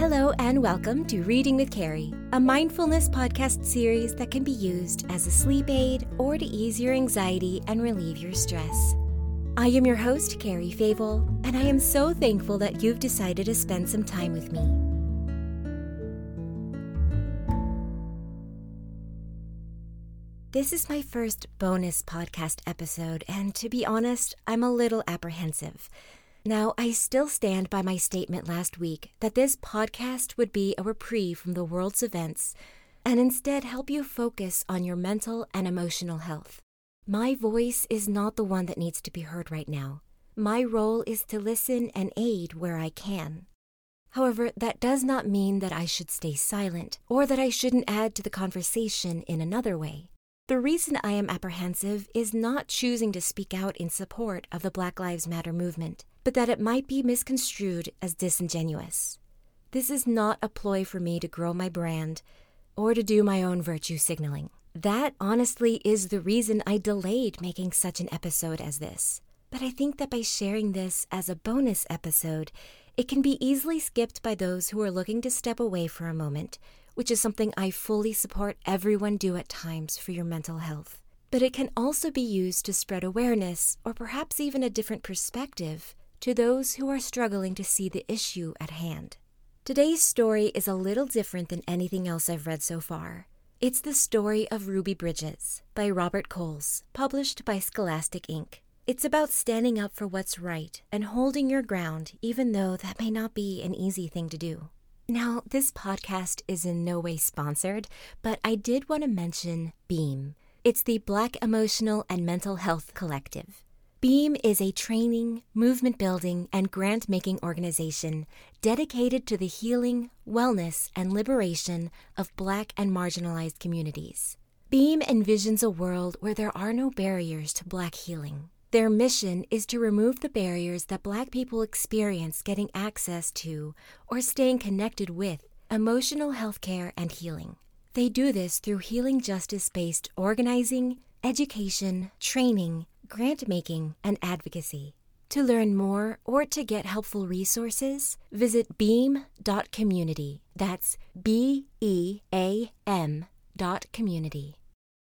Hello, and welcome to Reading with Carrie, a mindfulness podcast series that can be used as a sleep aid or to ease your anxiety and relieve your stress. I am your host, Carrie Fable, and I am so thankful that you've decided to spend some time with me. This is my first bonus podcast episode, and to be honest, I'm a little apprehensive. Now, I still stand by my statement last week that this podcast would be a reprieve from the world's events and instead help you focus on your mental and emotional health. My voice is not the one that needs to be heard right now. My role is to listen and aid where I can. However, that does not mean that I should stay silent or that I shouldn't add to the conversation in another way. The reason I am apprehensive is not choosing to speak out in support of the Black Lives Matter movement but that it might be misconstrued as disingenuous. This is not a ploy for me to grow my brand or to do my own virtue signaling. That honestly is the reason I delayed making such an episode as this. But I think that by sharing this as a bonus episode, it can be easily skipped by those who are looking to step away for a moment, which is something I fully support everyone do at times for your mental health. But it can also be used to spread awareness or perhaps even a different perspective to those who are struggling to see the issue at hand. Today's story is a little different than anything else I've read so far. It's the story of Ruby Bridges by Robert Coles, published by Scholastic Inc. It's about standing up for what's right and holding your ground, even though that may not be an easy thing to do. Now, this podcast is in no way sponsored, but I did want to mention BEAM. It's the Black Emotional and Mental Health Collective. BEAM is a training, movement building, and grant making organization dedicated to the healing, wellness, and liberation of Black and marginalized communities. BEAM envisions a world where there are no barriers to Black healing. Their mission is to remove the barriers that Black people experience getting access to or staying connected with emotional health care and healing. They do this through healing justice based organizing, education, training, grant making, and advocacy. To learn more or to get helpful resources, visit beam.community. That's B E A M dot community.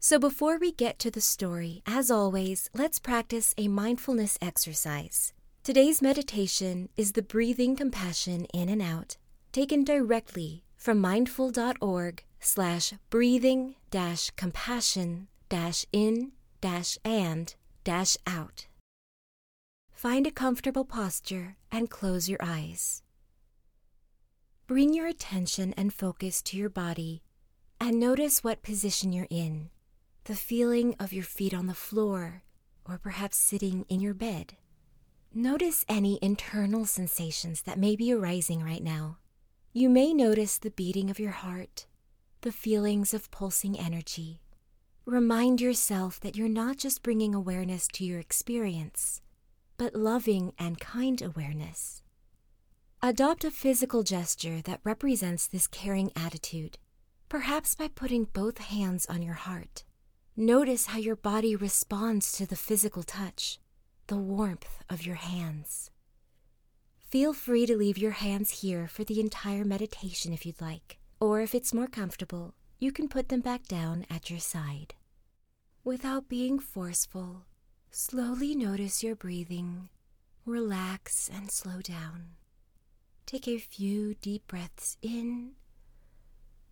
So before we get to the story, as always, let's practice a mindfulness exercise. Today's meditation is the breathing compassion in and out, taken directly from mindful.org slash breathing dash compassion dash in dash and dash out. Find a comfortable posture and close your eyes. Bring your attention and focus to your body and notice what position you're in the feeling of your feet on the floor, or perhaps sitting in your bed. Notice any internal sensations that may be arising right now. You may notice the beating of your heart, the feelings of pulsing energy, Remind yourself that you're not just bringing awareness to your experience, but loving and kind awareness. Adopt a physical gesture that represents this caring attitude, perhaps by putting both hands on your heart. Notice how your body responds to the physical touch, the warmth of your hands. Feel free to leave your hands here for the entire meditation if you'd like, or if it's more comfortable, you can put them back down at your side. Without being forceful, slowly notice your breathing. Relax and slow down. Take a few deep breaths in,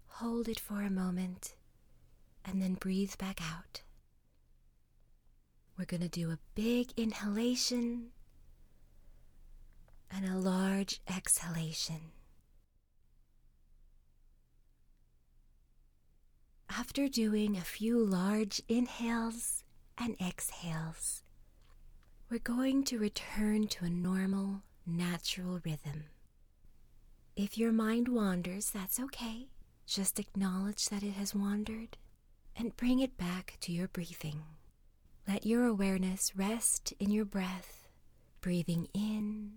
hold it for a moment, and then breathe back out. We're going to do a big inhalation and a large exhalation. After doing a few large inhales and exhales, we're going to return to a normal, natural rhythm. If your mind wanders, that's okay. Just acknowledge that it has wandered and bring it back to your breathing. Let your awareness rest in your breath, breathing in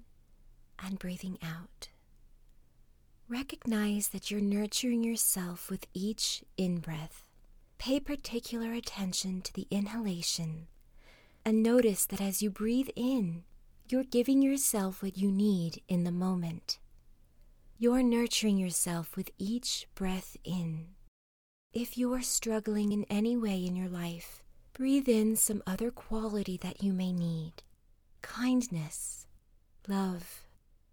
and breathing out. Recognize that you're nurturing yourself with each in breath. Pay particular attention to the inhalation and notice that as you breathe in, you're giving yourself what you need in the moment. You're nurturing yourself with each breath in. If you are struggling in any way in your life, breathe in some other quality that you may need kindness, love,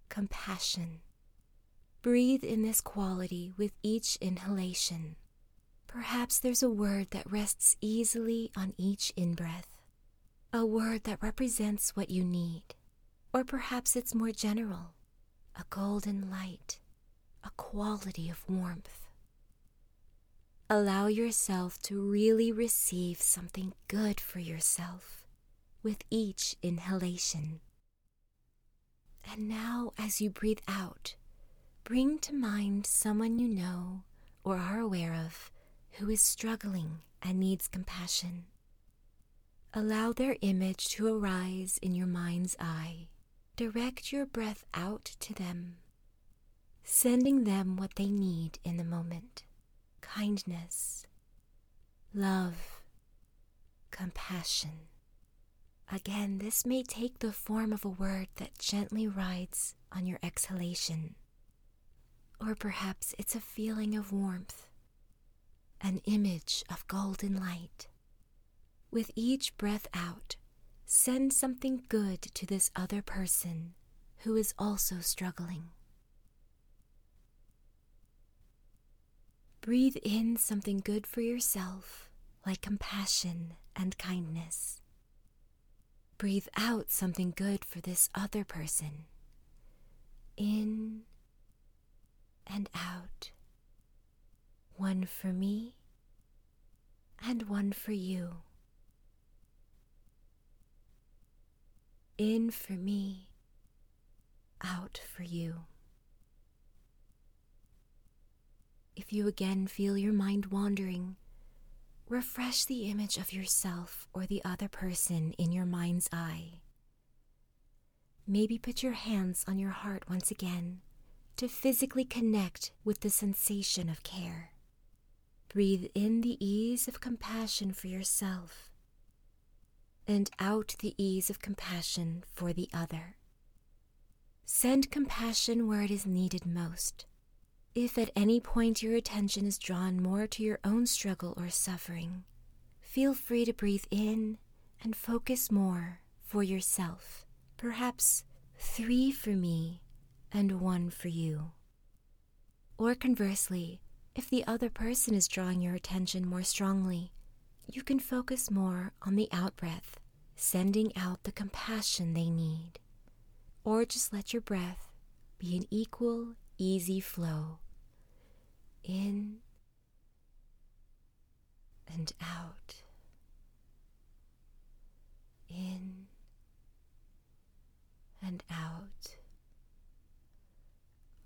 compassion. Breathe in this quality with each inhalation. Perhaps there's a word that rests easily on each in breath, a word that represents what you need. Or perhaps it's more general, a golden light, a quality of warmth. Allow yourself to really receive something good for yourself with each inhalation. And now, as you breathe out, bring to mind someone you know or are aware of who is struggling and needs compassion. Allow their image to arise in your mind's eye. Direct your breath out to them, sending them what they need in the moment kindness, love, compassion. Again, this may take the form of a word that gently rides on your exhalation. Or perhaps it's a feeling of warmth an image of golden light. With each breath out, send something good to this other person who is also struggling. Breathe in something good for yourself, like compassion and kindness. Breathe out something good for this other person. In and out one for me and one for you. In for me, out for you. If you again feel your mind wandering, refresh the image of yourself or the other person in your mind's eye. Maybe put your hands on your heart once again to physically connect with the sensation of care. Breathe in the ease of compassion for yourself and out the ease of compassion for the other. Send compassion where it is needed most. If at any point your attention is drawn more to your own struggle or suffering, feel free to breathe in and focus more for yourself. Perhaps three for me and one for you. Or conversely, if the other person is drawing your attention more strongly, you can focus more on the out breath, sending out the compassion they need. Or just let your breath be an equal, easy flow. In and out. In and out.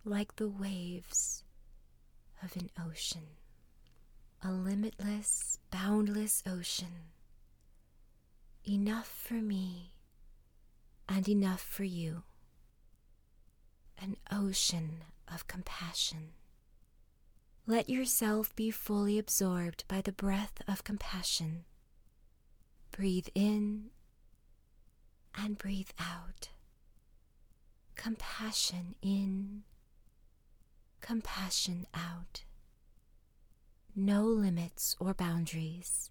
Like the waves of an ocean, a limitless, boundless ocean, enough for me and enough for you, an ocean of compassion. Let yourself be fully absorbed by the breath of compassion. Breathe in and breathe out. Compassion in compassion out. No limits or boundaries.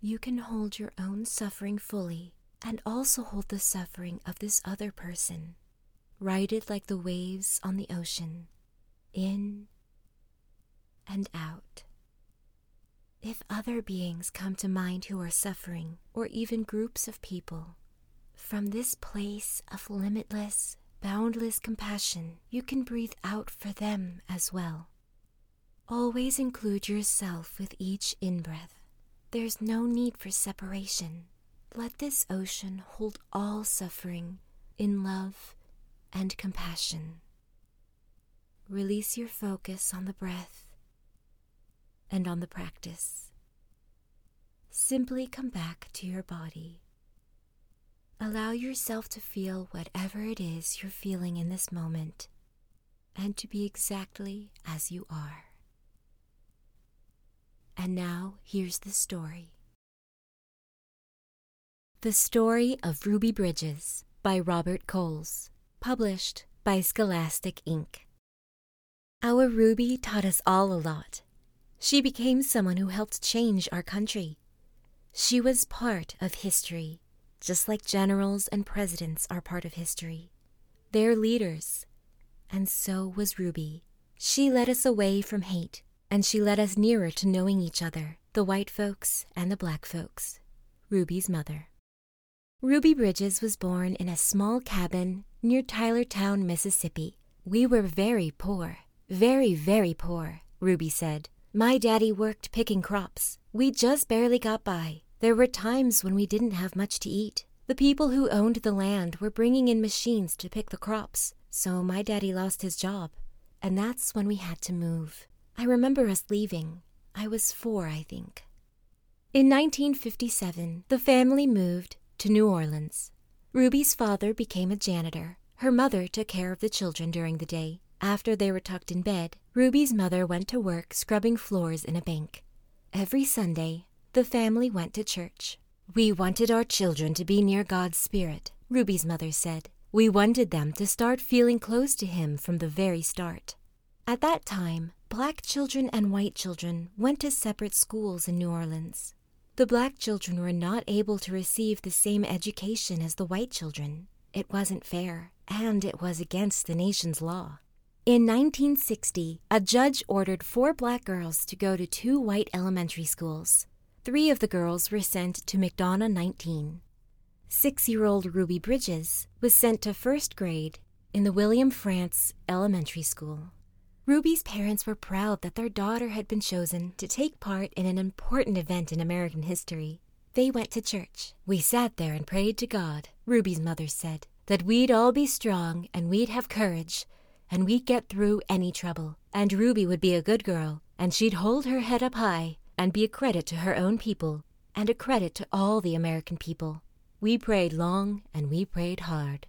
You can hold your own suffering fully and also hold the suffering of this other person, ride it like the waves on the ocean, in and out. If other beings come to mind who are suffering, or even groups of people, from this place of limitless, boundless compassion you can breathe out for them as well. Always include yourself with each in breath. There's no need for separation. Let this ocean hold all suffering in love and compassion. Release your focus on the breath and on the practice. Simply come back to your body Allow yourself to feel whatever it is you're feeling in this moment and to be exactly as you are. And now here's the story. The Story of Ruby Bridges by Robert Coles, published by Scholastic Inc. Our Ruby taught us all a lot. She became someone who helped change our country. She was part of history, just like generals and presidents are part of history. They're leaders. And so was Ruby. She led us away from hate, and she led us nearer to knowing each other, the white folks and the black folks. Ruby's mother. Ruby Bridges was born in a small cabin near Tylertown, Mississippi. We were very poor, very, very poor, Ruby said. My daddy worked picking crops. We just barely got by. There were times when we didn't have much to eat. The people who owned the land were bringing in machines to pick the crops, so my daddy lost his job. And that's when we had to move. I remember us leaving. I was four, I think. In 1957, the family moved to New Orleans. Ruby's father became a janitor. Her mother took care of the children during the day. After they were tucked in bed, Ruby's mother went to work scrubbing floors in a bank. Every Sunday, the family went to church. We wanted our children to be near God's Spirit, Ruby's mother said. We wanted them to start feeling close to Him from the very start. At that time, black children and white children went to separate schools in New Orleans. The black children were not able to receive the same education as the white children. It wasn't fair, and it was against the nation's law. In 1960, a judge ordered four black girls to go to two white elementary schools. Three of the girls were sent to McDonough 19. Six year old Ruby Bridges was sent to first grade in the William Frantz Elementary School. Ruby's parents were proud that their daughter had been chosen to take part in an important event in American history. They went to church. We sat there and prayed to God, Ruby's mother said, that we'd all be strong and we'd have courage and we'd get through any trouble. And Ruby would be a good girl, and she'd hold her head up high and be a credit to her own people and a credit to all the American people. We prayed long and we prayed hard.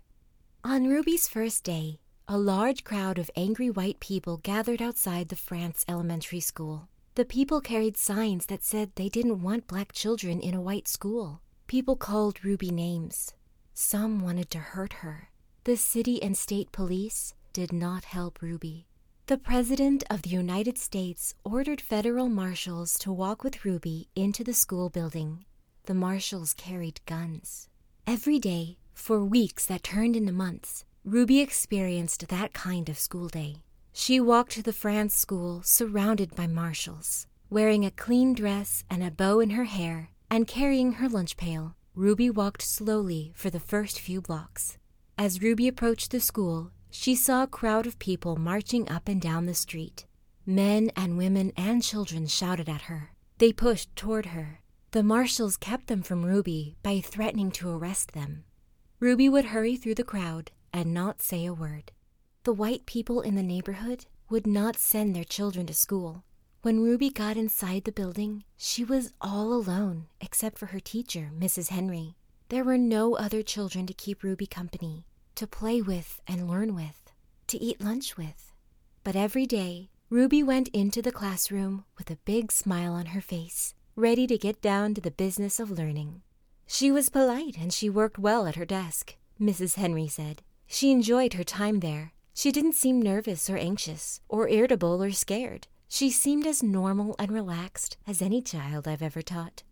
On Ruby's first day, a large crowd of angry white people gathered outside the Frantz Elementary School. The people carried signs that said they didn't want black children in a white school. People called Ruby names. Some wanted to hurt her. The city and state police did not help Ruby. The President of the United States ordered federal marshals to walk with Ruby into the school building. The marshals carried guns. Every day, for weeks that turned into months, Ruby experienced that kind of school day. She walked to the Frantz school surrounded by marshals. Wearing a clean dress and a bow in her hair and carrying her lunch pail, Ruby walked slowly for the first few blocks. As Ruby approached the school, she saw a crowd of people marching up and down the street. Men and women and children shouted at her. They pushed toward her. The marshals kept them from Ruby by threatening to arrest them. Ruby would hurry through the crowd and not say a word. The white people in the neighborhood would not send their children to school. When Ruby got inside the building, she was all alone except for her teacher, Mrs. Henry. There were no other children to keep Ruby company, to play with and learn with, to eat lunch with. But every day, Ruby went into the classroom with a big smile on her face, ready to get down to the business of learning. She was polite and she worked well at her desk, Mrs. Henry said. She enjoyed her time there. She didn't seem nervous or anxious, or irritable or scared. She seemed as normal and relaxed as any child I've ever taught.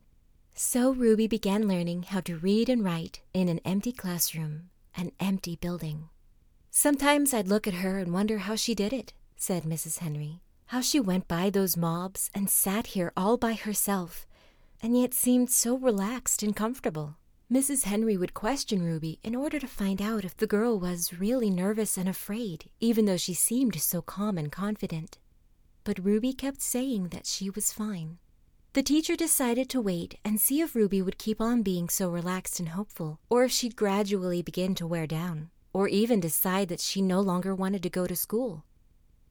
So Ruby began learning how to read and write in an empty classroom, an empty building. Sometimes I'd look at her and wonder how she did it, said Mrs. Henry. How she went by those mobs and sat here all by herself, and yet seemed so relaxed and comfortable. Mrs. Henry would question Ruby in order to find out if the girl was really nervous and afraid, even though she seemed so calm and confident. But Ruby kept saying that she was fine. The teacher decided to wait and see if Ruby would keep on being so relaxed and hopeful, or if she'd gradually begin to wear down, or even decide that she no longer wanted to go to school.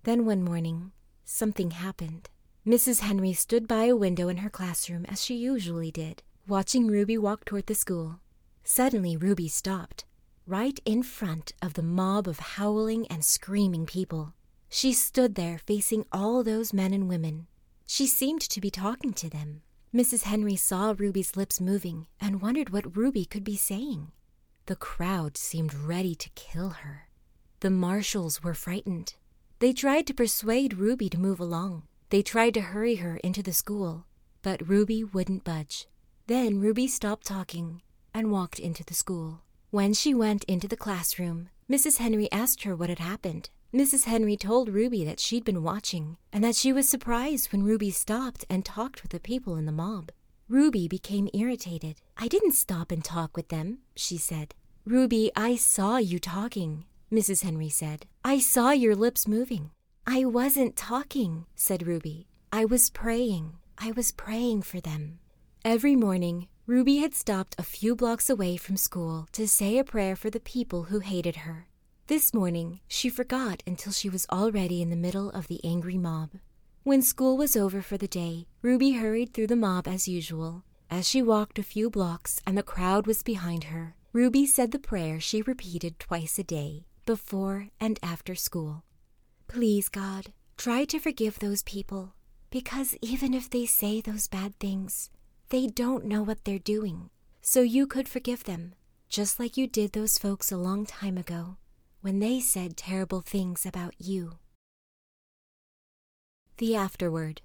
Then one morning, something happened. Mrs. Henry stood by a window in her classroom as she usually did watching Ruby walk toward the school. Suddenly, Ruby stopped, right in front of the mob of howling and screaming people. She stood there facing all those men and women. She seemed to be talking to them. Mrs. Henry saw Ruby's lips moving and wondered what Ruby could be saying. The crowd seemed ready to kill her. The marshals were frightened. They tried to persuade Ruby to move along. They tried to hurry her into the school, but Ruby wouldn't budge. Then Ruby stopped talking and walked into the school. When she went into the classroom, Mrs. Henry asked her what had happened. Mrs. Henry told Ruby that she'd been watching and that she was surprised when Ruby stopped and talked with the people in the mob. Ruby became irritated. I didn't stop and talk with them, she said. Ruby, I saw you talking, Mrs. Henry said. I saw your lips moving. I wasn't talking, said Ruby. I was praying. I was praying for them. Every morning, Ruby had stopped a few blocks away from school to say a prayer for the people who hated her. This morning, she forgot until she was already in the middle of the angry mob. When school was over for the day, Ruby hurried through the mob as usual. As she walked a few blocks and the crowd was behind her, Ruby said the prayer she repeated twice a day, before and after school. Please, God, try to forgive those people, because even if they say those bad things, they don't know what they're doing. So you could forgive them, just like you did those folks a long time ago when they said terrible things about you. The Afterword.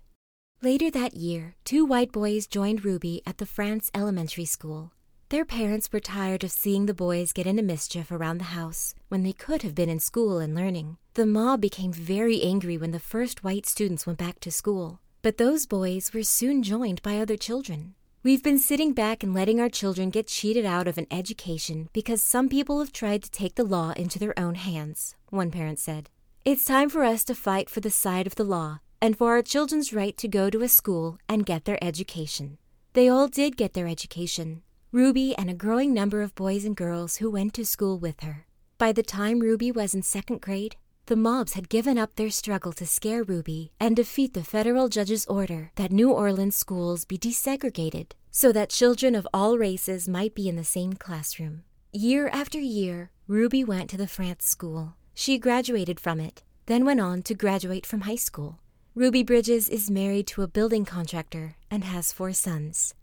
Later that year, two white boys joined Ruby at the Frantz Elementary School. Their parents were tired of seeing the boys get into mischief around the house when they could have been in school and learning. The mob became very angry when the first white students went back to school. But those boys were soon joined by other children. We've been sitting back and letting our children get cheated out of an education because some people have tried to take the law into their own hands, one parent said. It's time for us to fight for the side of the law and for our children's right to go to a school and get their education. They all did get their education. Ruby and a growing number of boys and girls who went to school with her. By the time Ruby was in second grade, the mobs had given up their struggle to scare Ruby and defeat the federal judge's order that New Orleans schools be desegregated so that children of all races might be in the same classroom. Year after year, Ruby went to the Frantz school. She graduated from it, then went on to graduate from high school. Ruby Bridges is married to a building contractor and has four sons.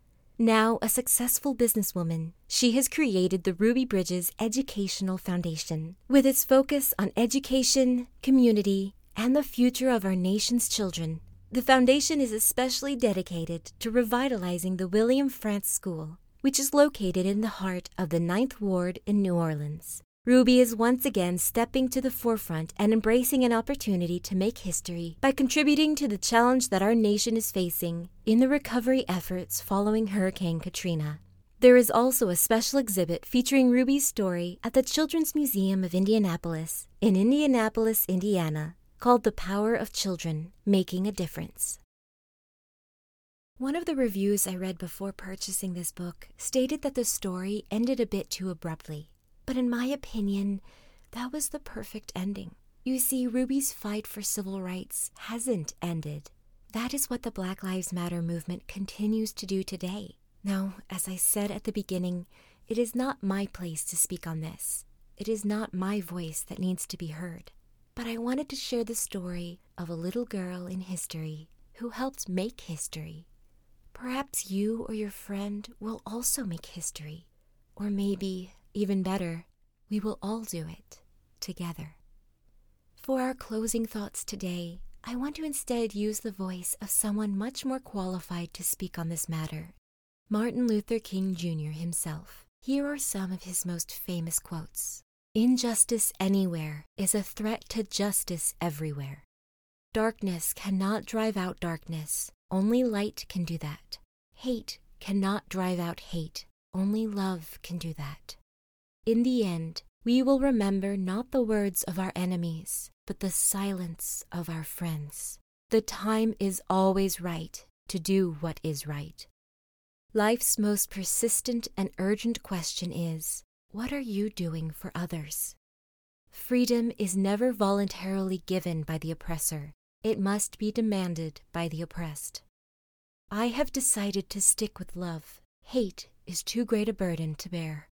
Now a successful businesswoman, she has created the Ruby Bridges Educational Foundation with its focus on education, community, and the future of our nation's children. The foundation is especially dedicated to revitalizing the William Frantz School, which is located in the heart of the Ninth Ward in New Orleans. Ruby is once again stepping to the forefront and embracing an opportunity to make history by contributing to the challenge that our nation is facing in the recovery efforts following Hurricane Katrina. There is also a special exhibit featuring Ruby's story at the Children's Museum of Indianapolis in Indianapolis, Indiana, called The Power of Children Making a Difference. One of the reviews I read before purchasing this book stated that the story ended a bit too abruptly. But in my opinion, that was the perfect ending. You see, Ruby's fight for civil rights hasn't ended. That is what the Black Lives Matter movement continues to do today. Now, as I said at the beginning, it is not my place to speak on this. It is not my voice that needs to be heard. But I wanted to share the story of a little girl in history who helped make history. Perhaps you or your friend will also make history. Or maybe even better, we will all do it together. For our closing thoughts today, I want to instead use the voice of someone much more qualified to speak on this matter Martin Luther King Jr. himself. Here are some of his most famous quotes Injustice anywhere is a threat to justice everywhere. Darkness cannot drive out darkness, only light can do that. Hate cannot drive out hate, only love can do that. In the end, we will remember not the words of our enemies, but the silence of our friends. The time is always right to do what is right. Life's most persistent and urgent question is what are you doing for others? Freedom is never voluntarily given by the oppressor, it must be demanded by the oppressed. I have decided to stick with love. Hate is too great a burden to bear.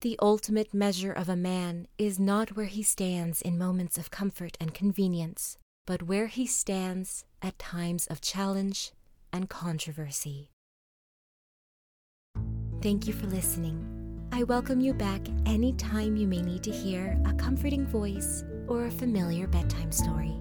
The ultimate measure of a man is not where he stands in moments of comfort and convenience, but where he stands at times of challenge and controversy. Thank you for listening. I welcome you back anytime you may need to hear a comforting voice or a familiar bedtime story.